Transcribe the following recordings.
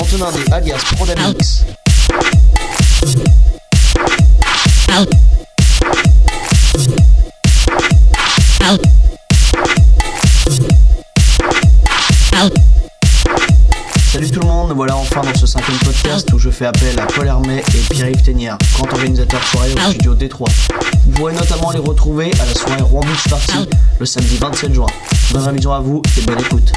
Antonin des alias Prodamix. Salut tout le monde, voilà enfin dans ce cinquième podcast où je fais appel à Paul Hermé et Pierre-Yves Ténière, grand organisateur soirée au studio D3. Vous pourrez notamment les retrouver à la soirée Rouen Beach Party le samedi 27 juin. Bonne révision à vous et bonne écoute.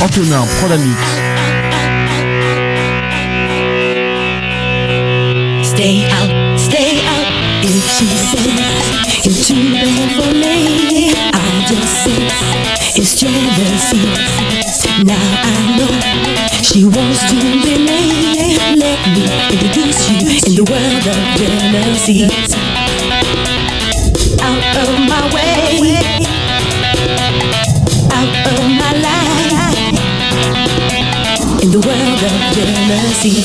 Antonin, prends la mix. Stay out, stay out. If she said, if you for me. I just say it's jealousy. Now I know she wants to be me. Let me introduce you in the world of jealousy. Out of my way, out of my life. In the world of jealousy.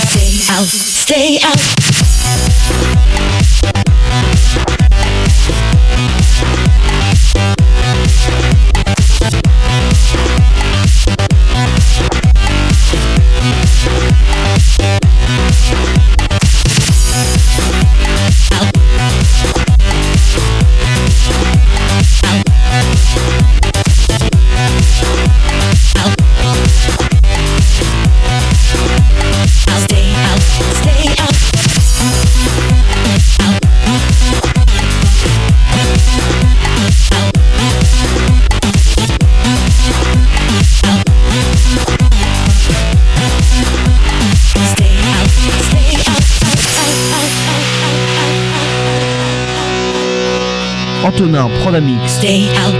Stay out, stay out. for the mix. Stay out.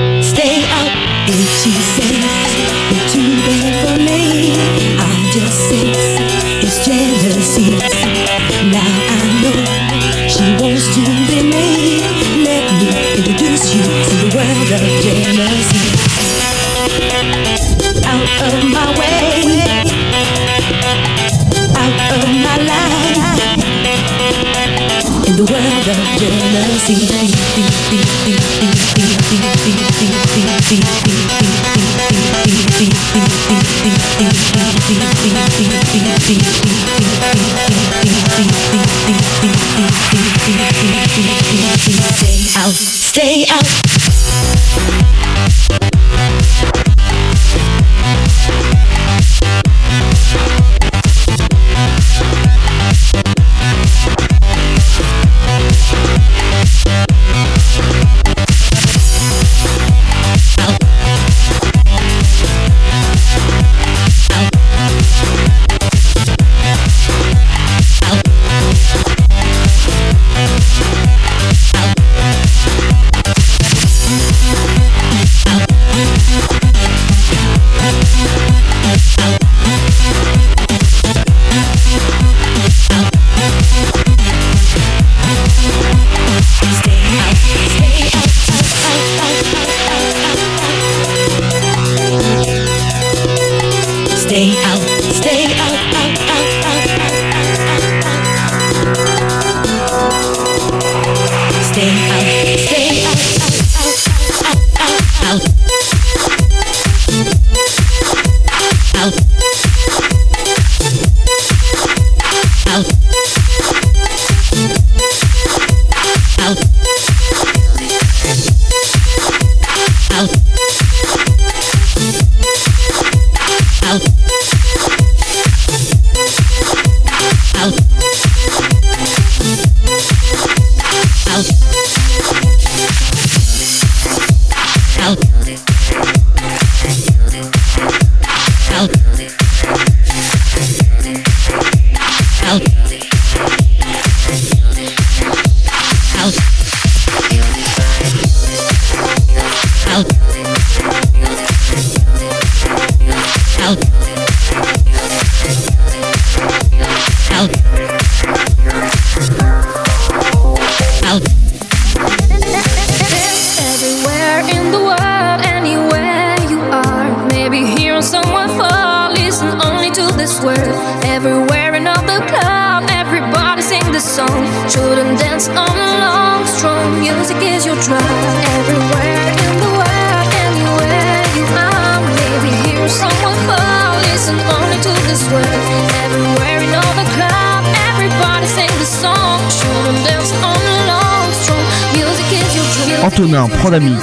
Stoner, Prodamix.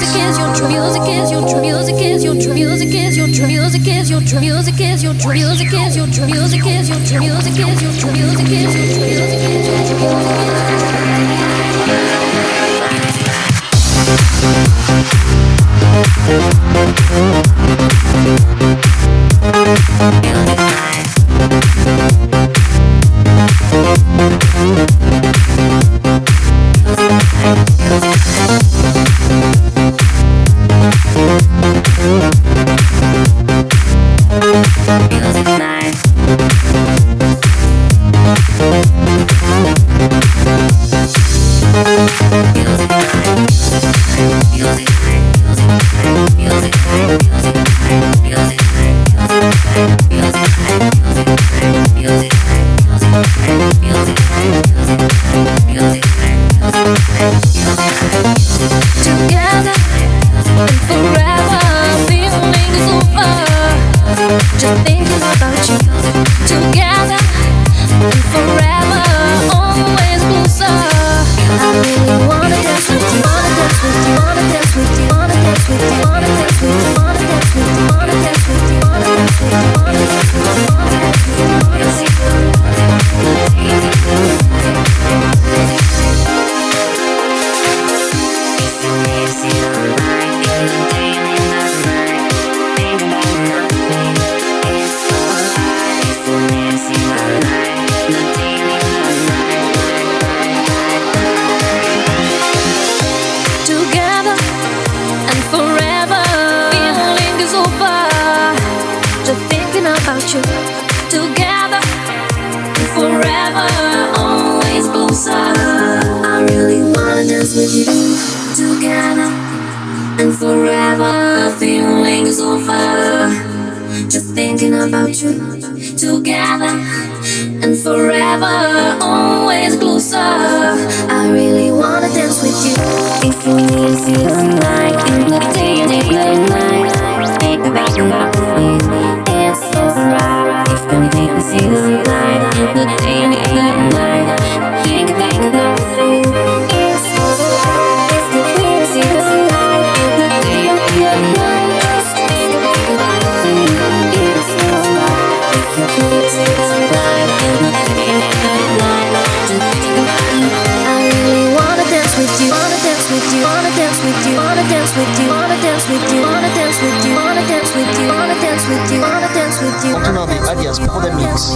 Music two together forever, always closer. I really wanna dance with you together and forever. Feeling so far, just thinking about you together and forever, always closer. I really wanna dance with you. If you need to the night in the day and night, think about you. If anything, I see the light, the day, the night. to know the ideas before the mix.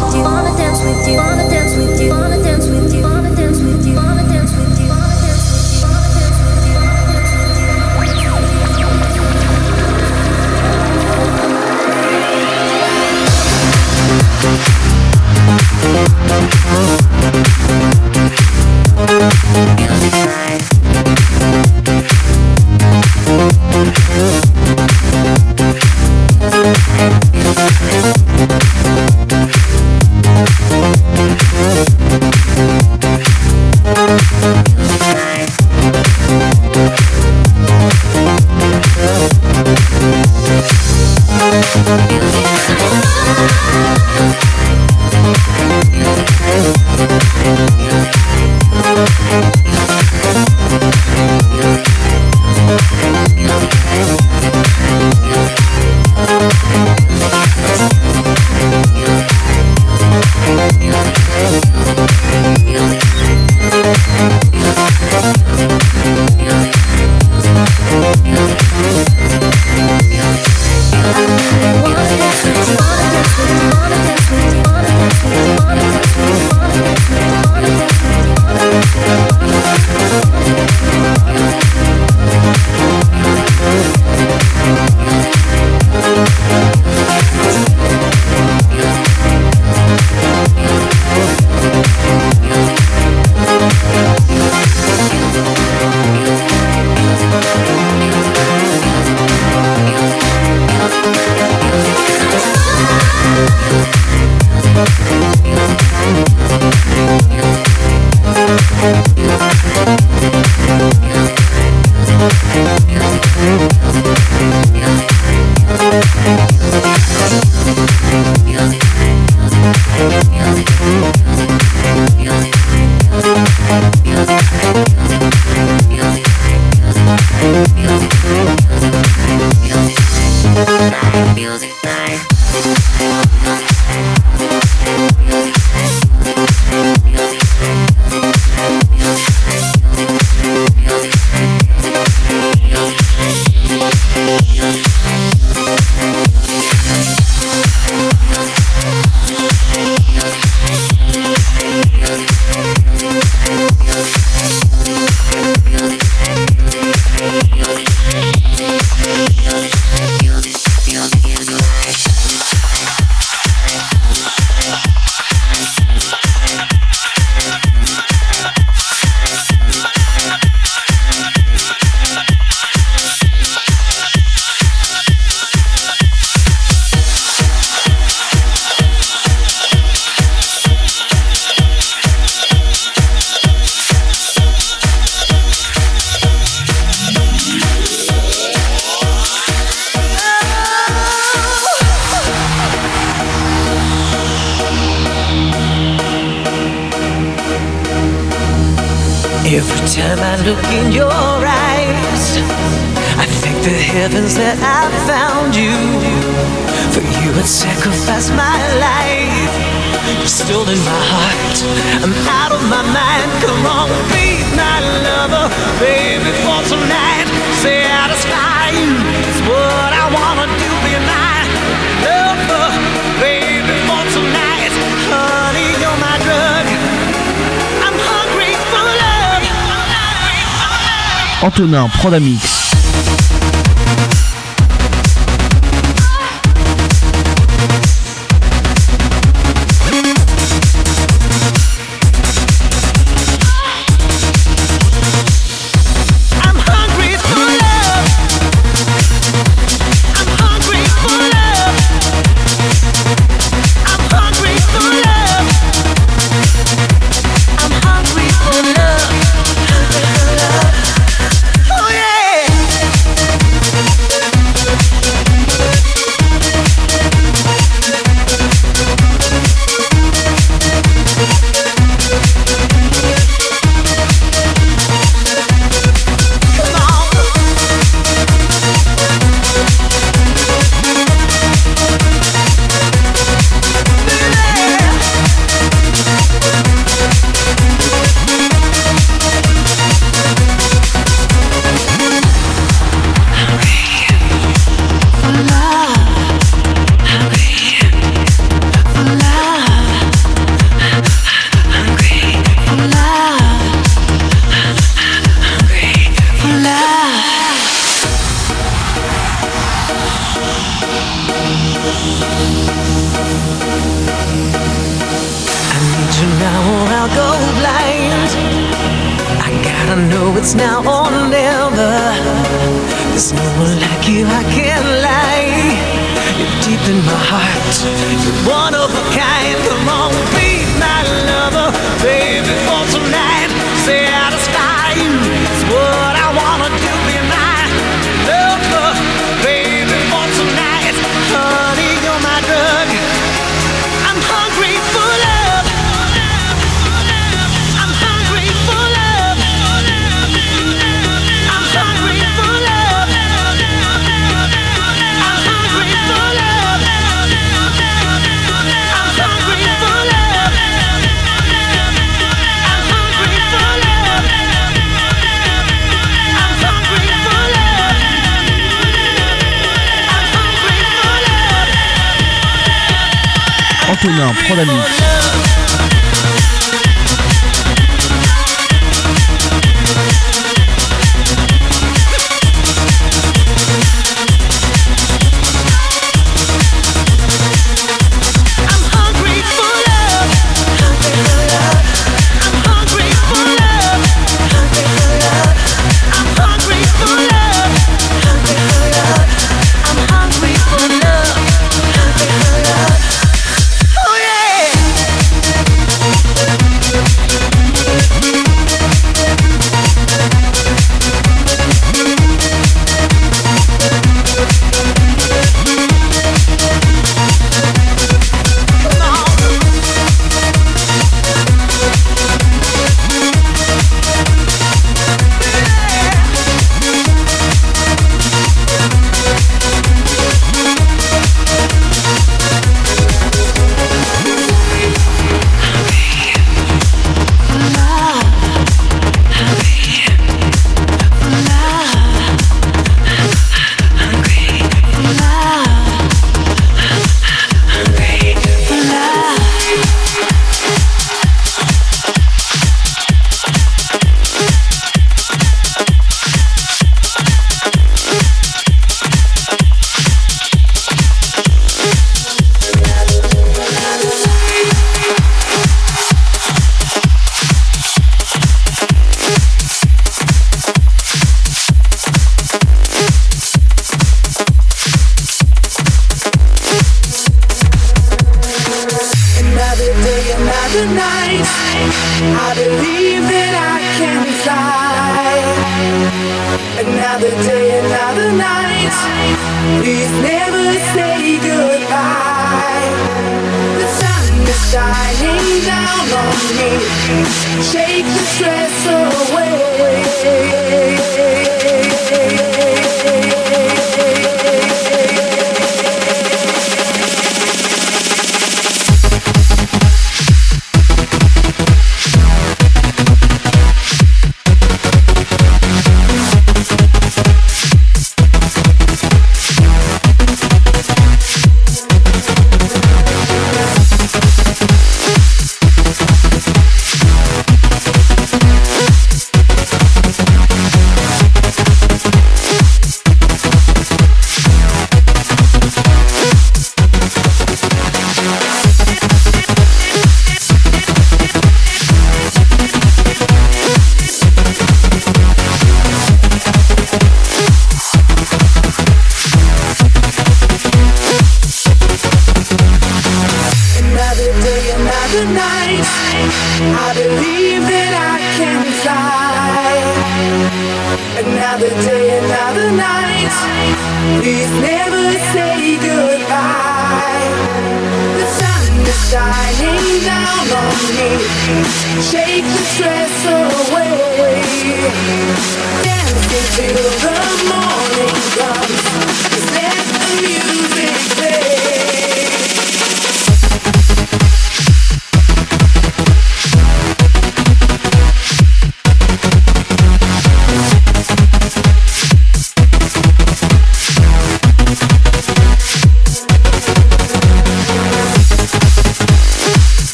Antonin Prodamix.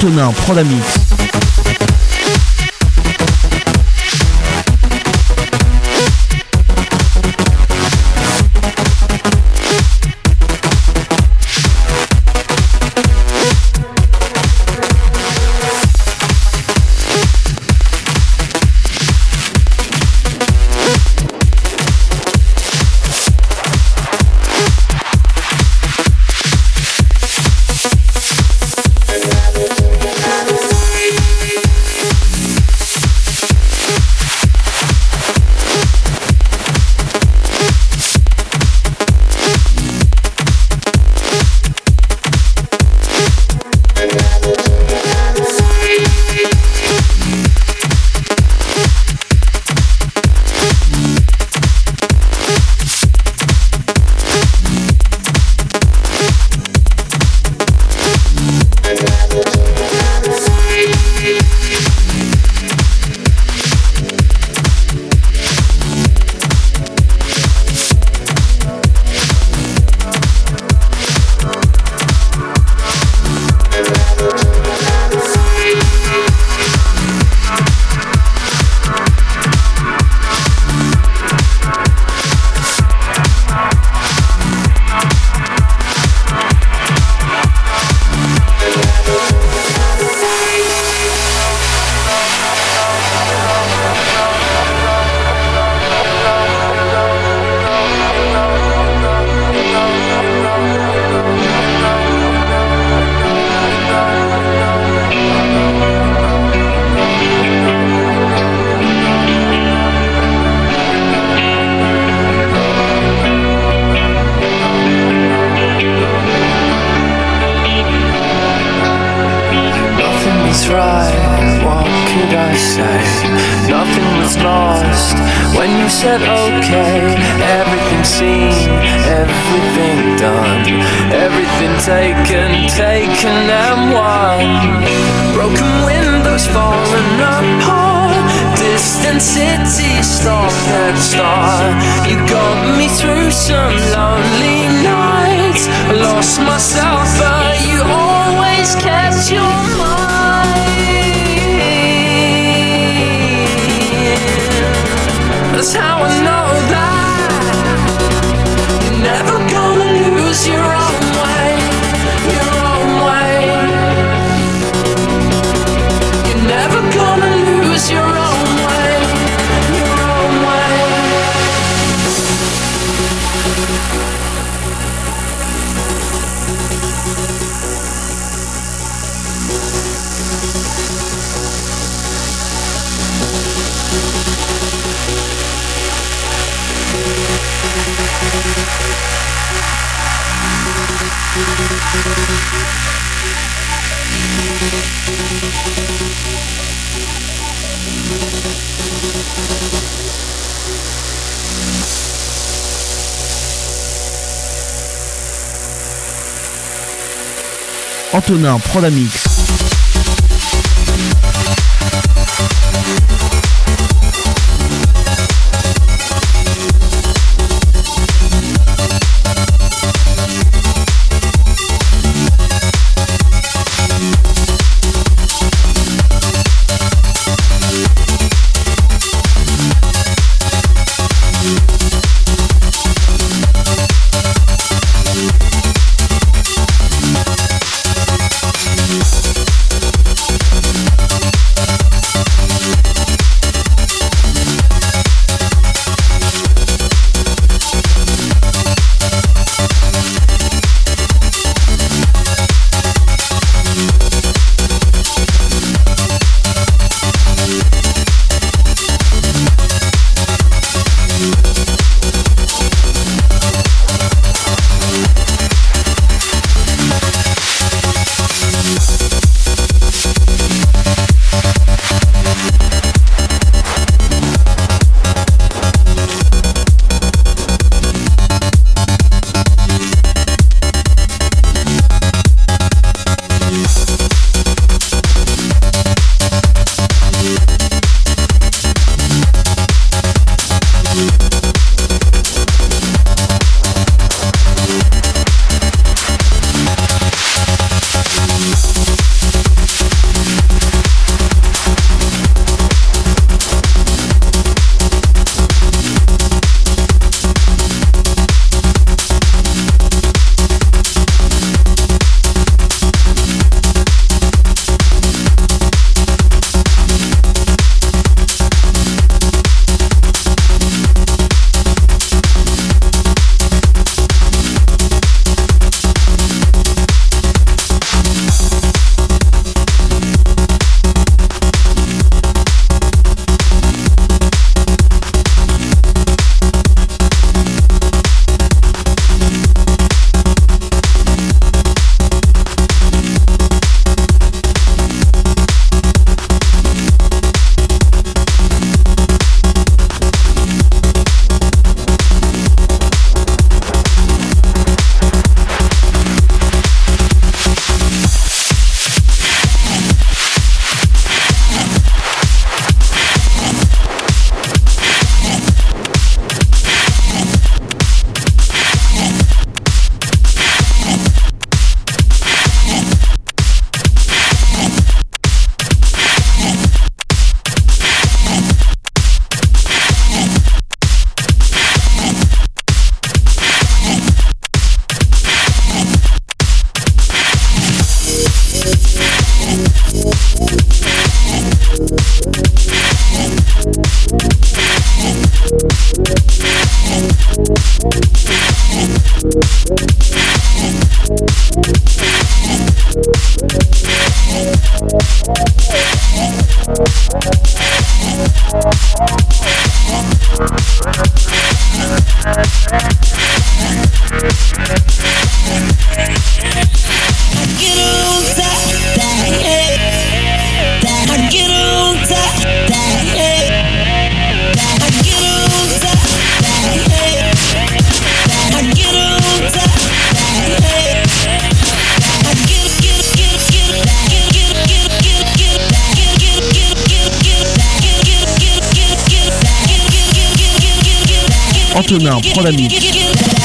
Antonin, prends Antonin Prodamix. Antonin Prodamix.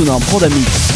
Antonin Prodamix.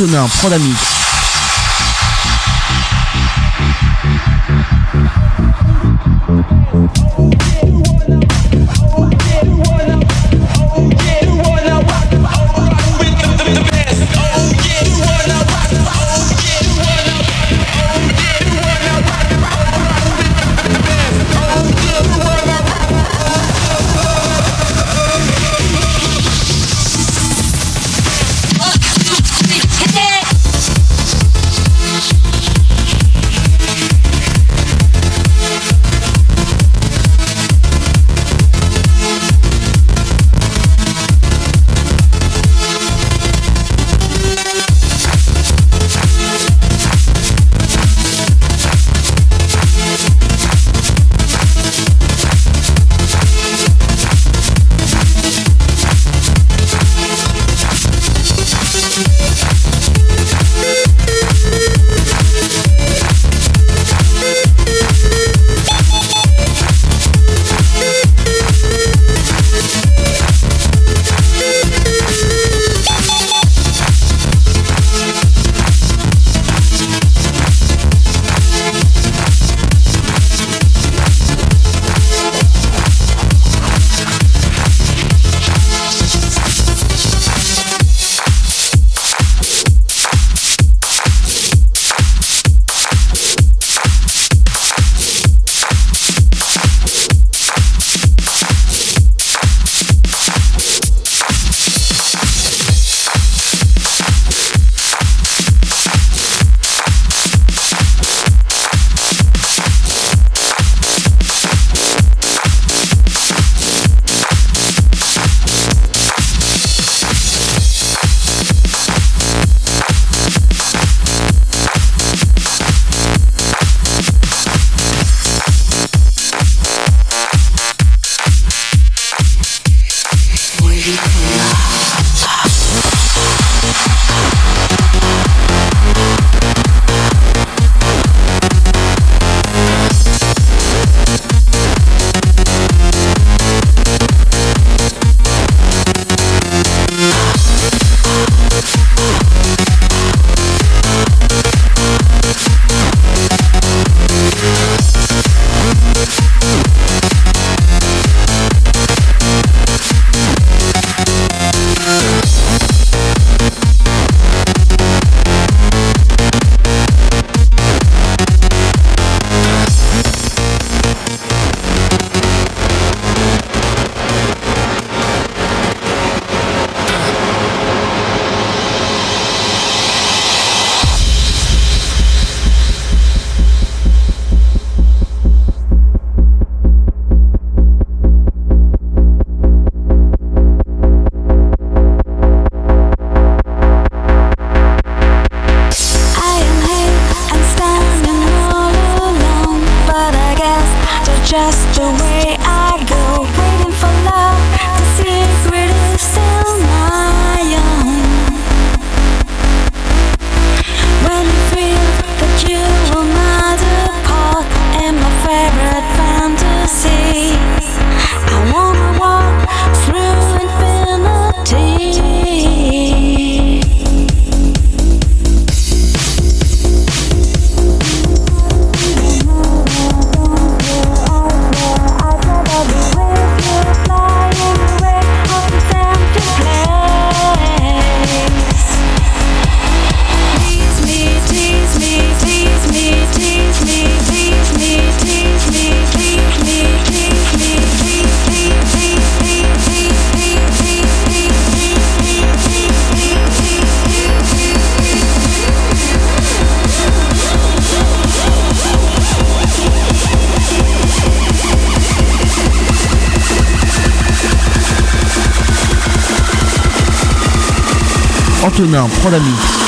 Antonin Prodamix. Antonin Prodamix. to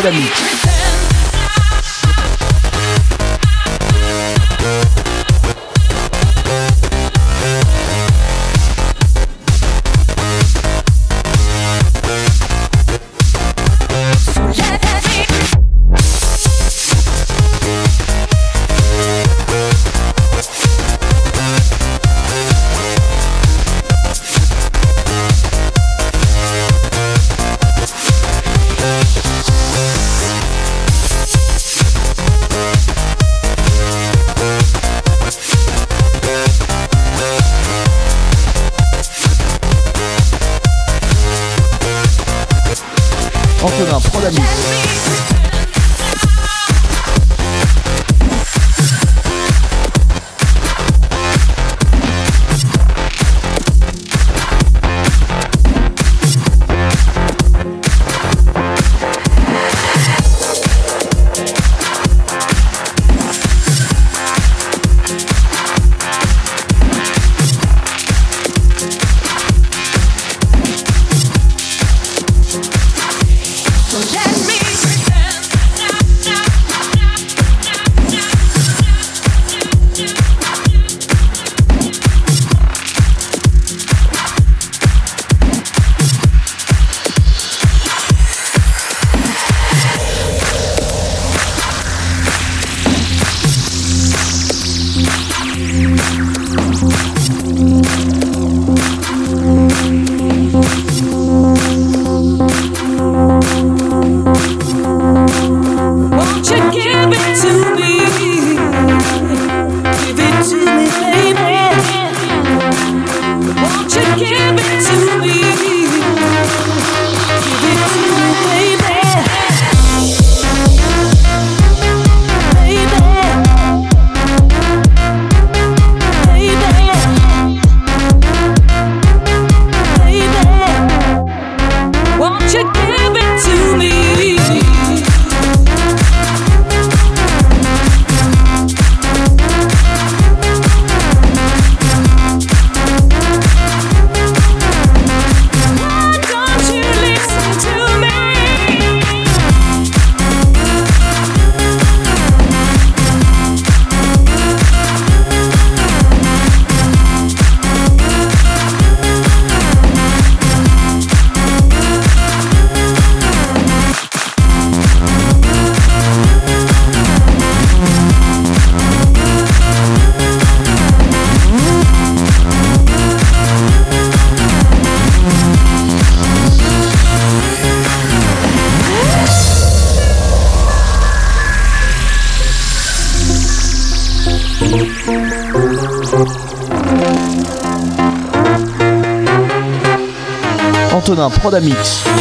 quando é. baby, to Antonin Prodamix.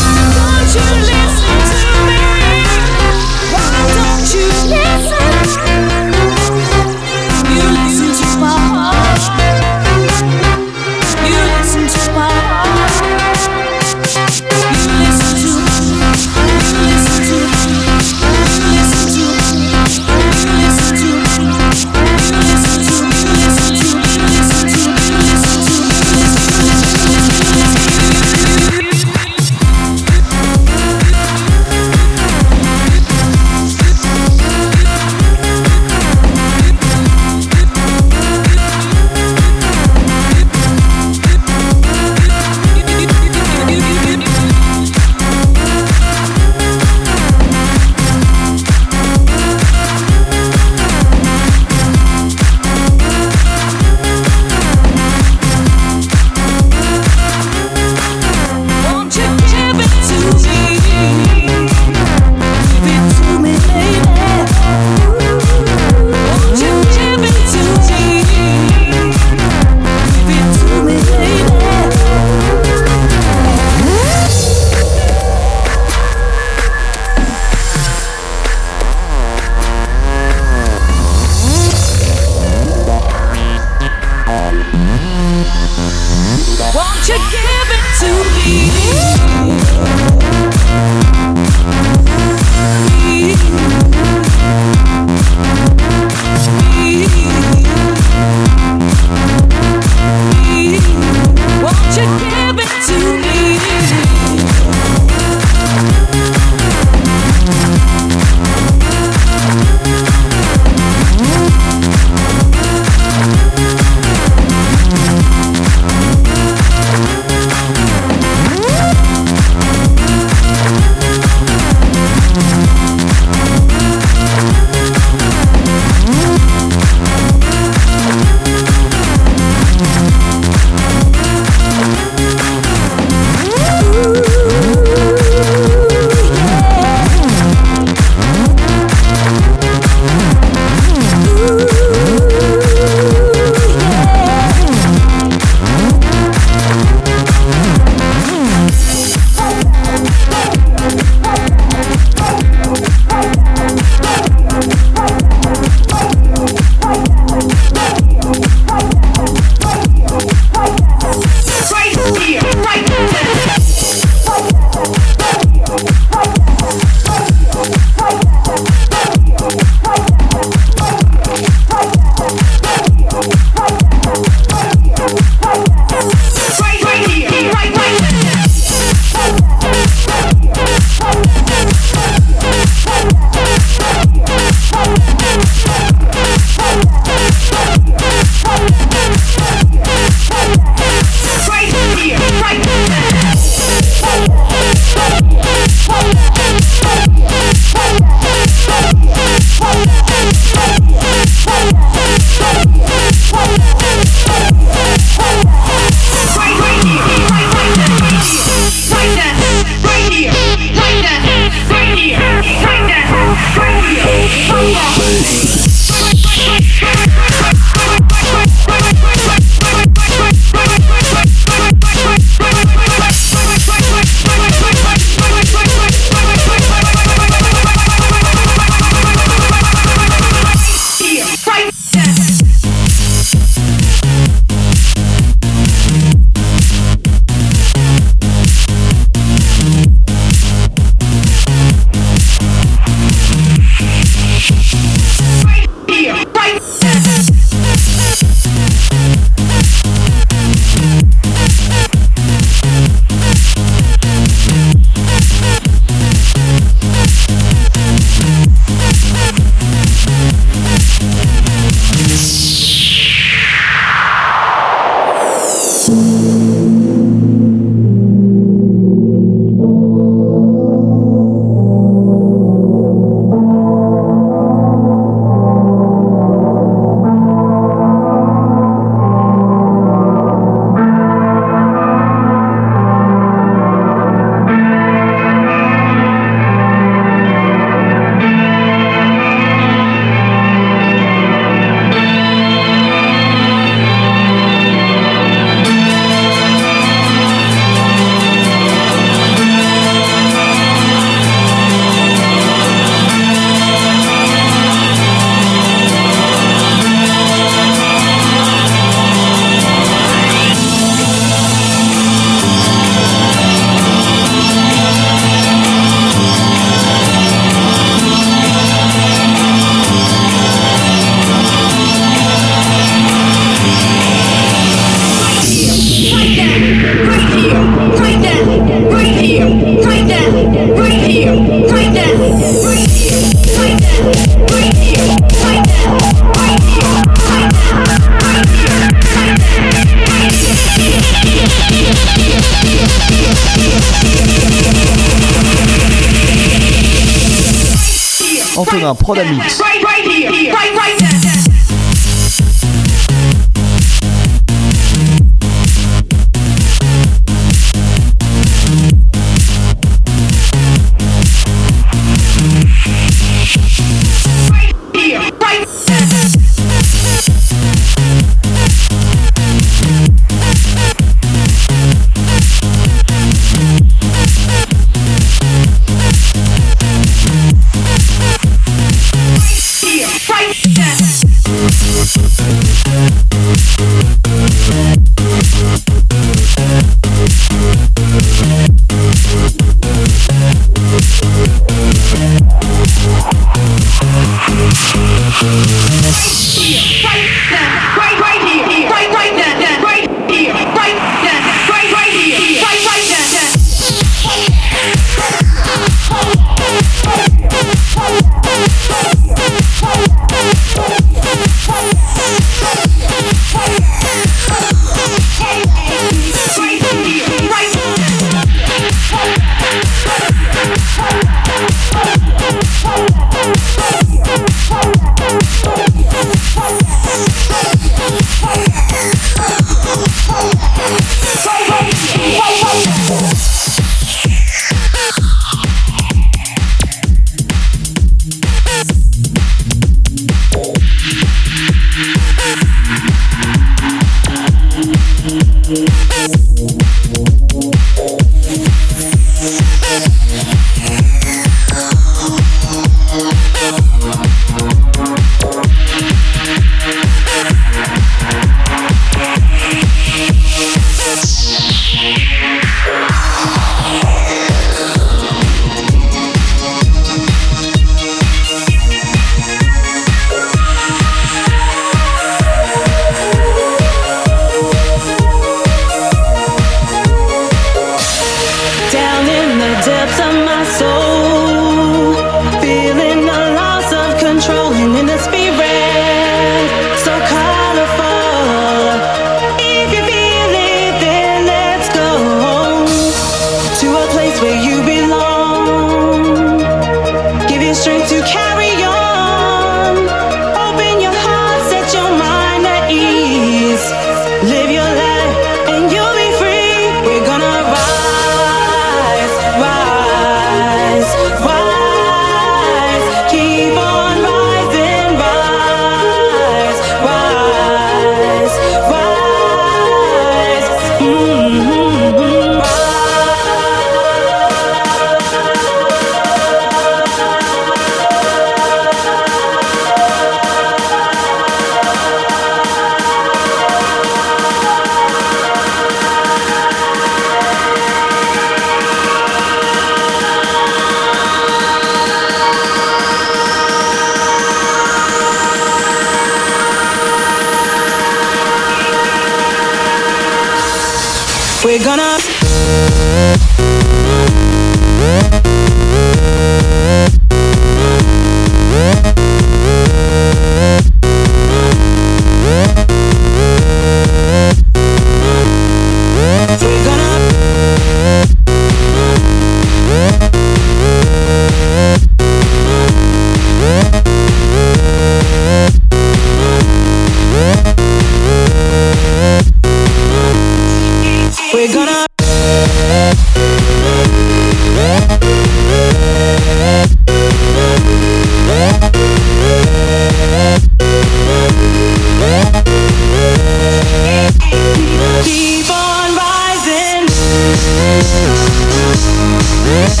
Oh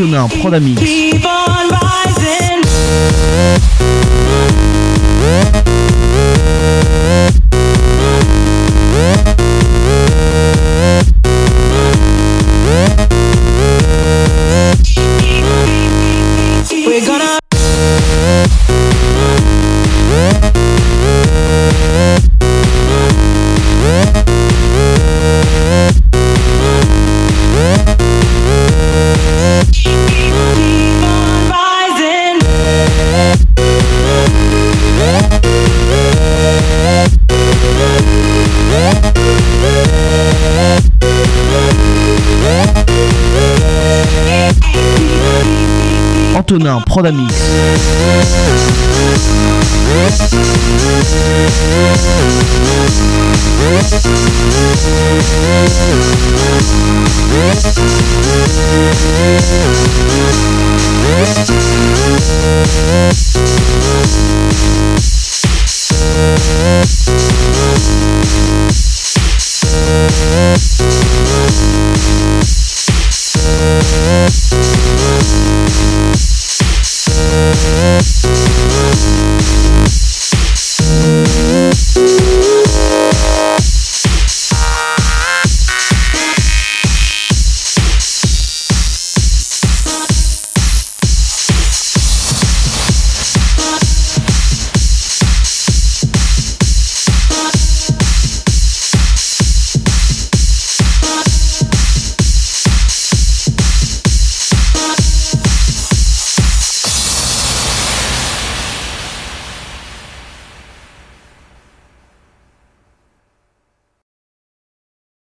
Antonin Prodamix. Antonin Prodamix.